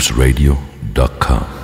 loopsradio.com.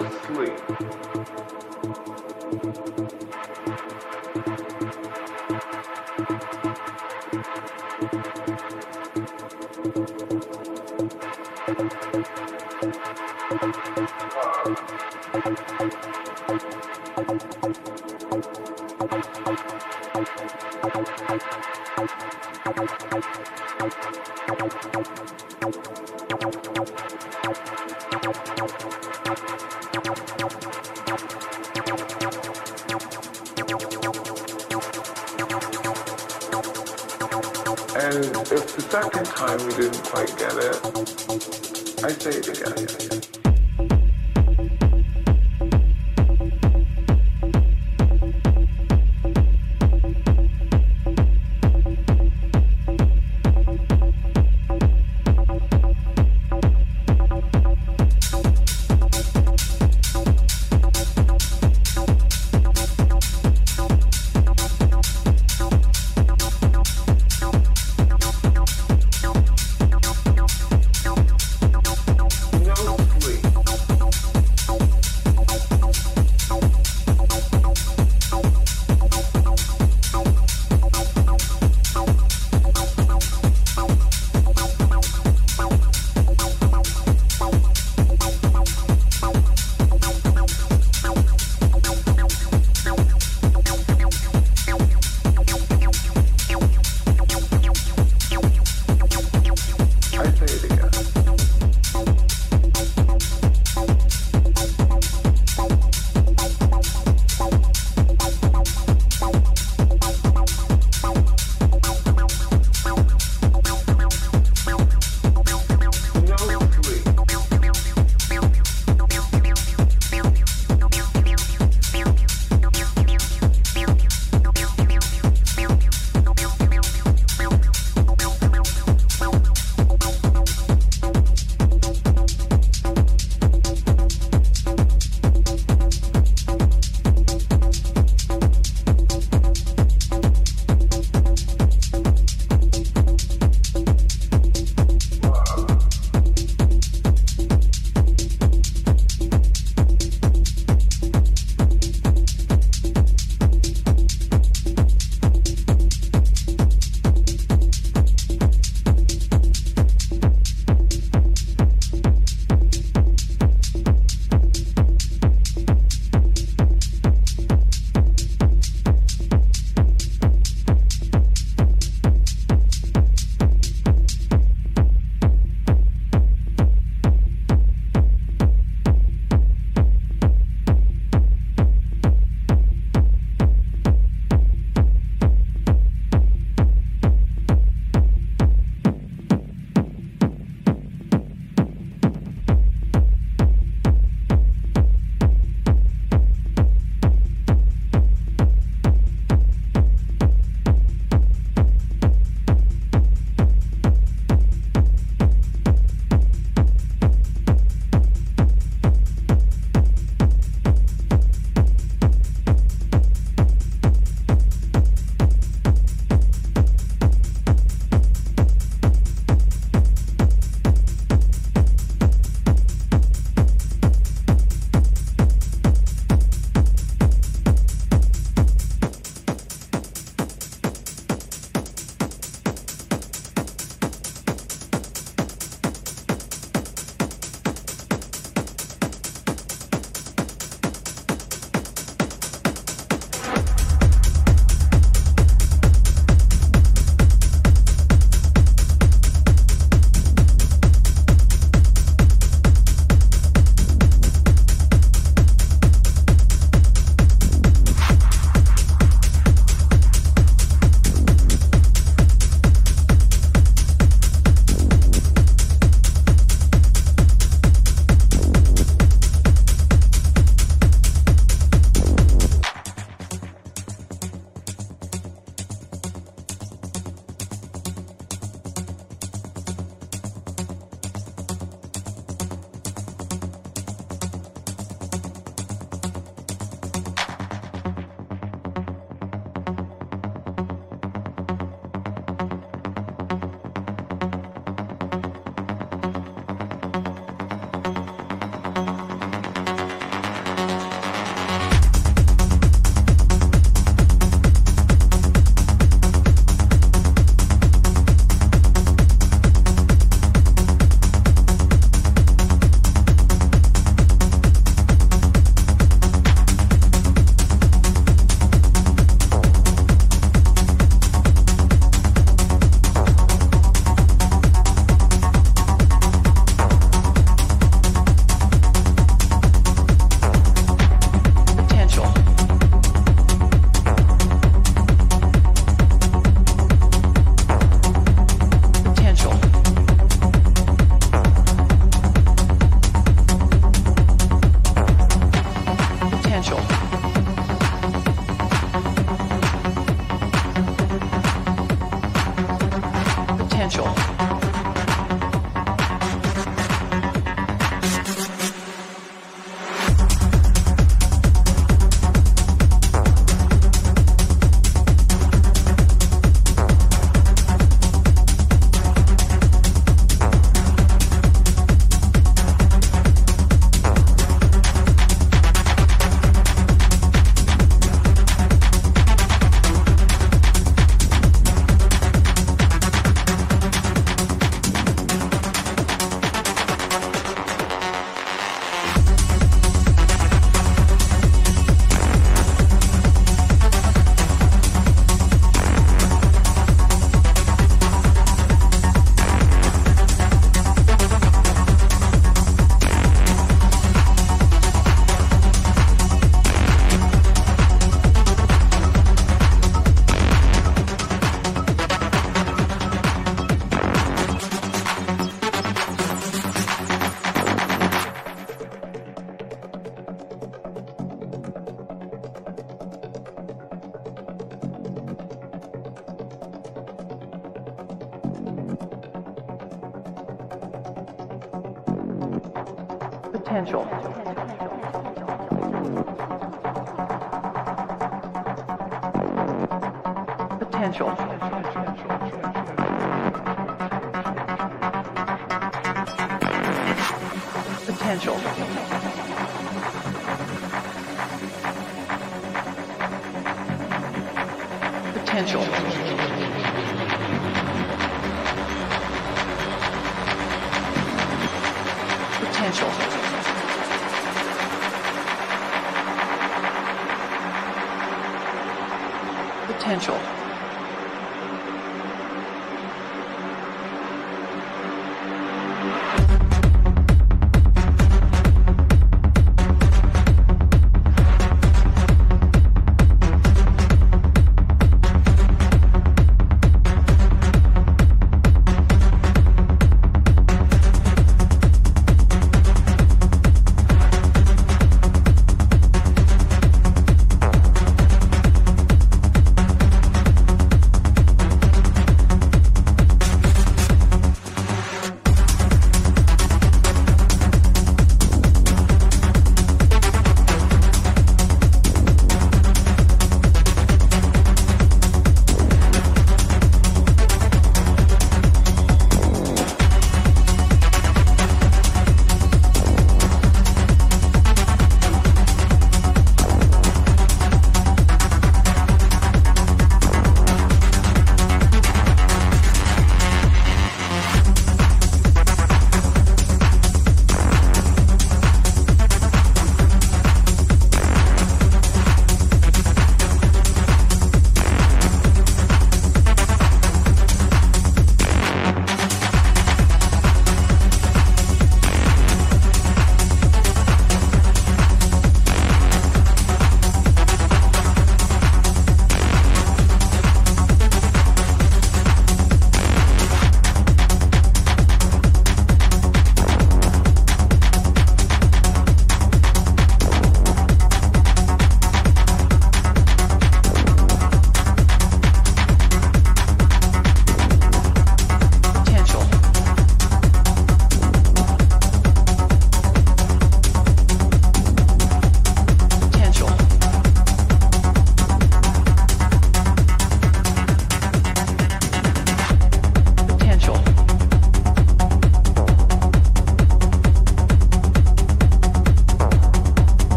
Ponto Fluido.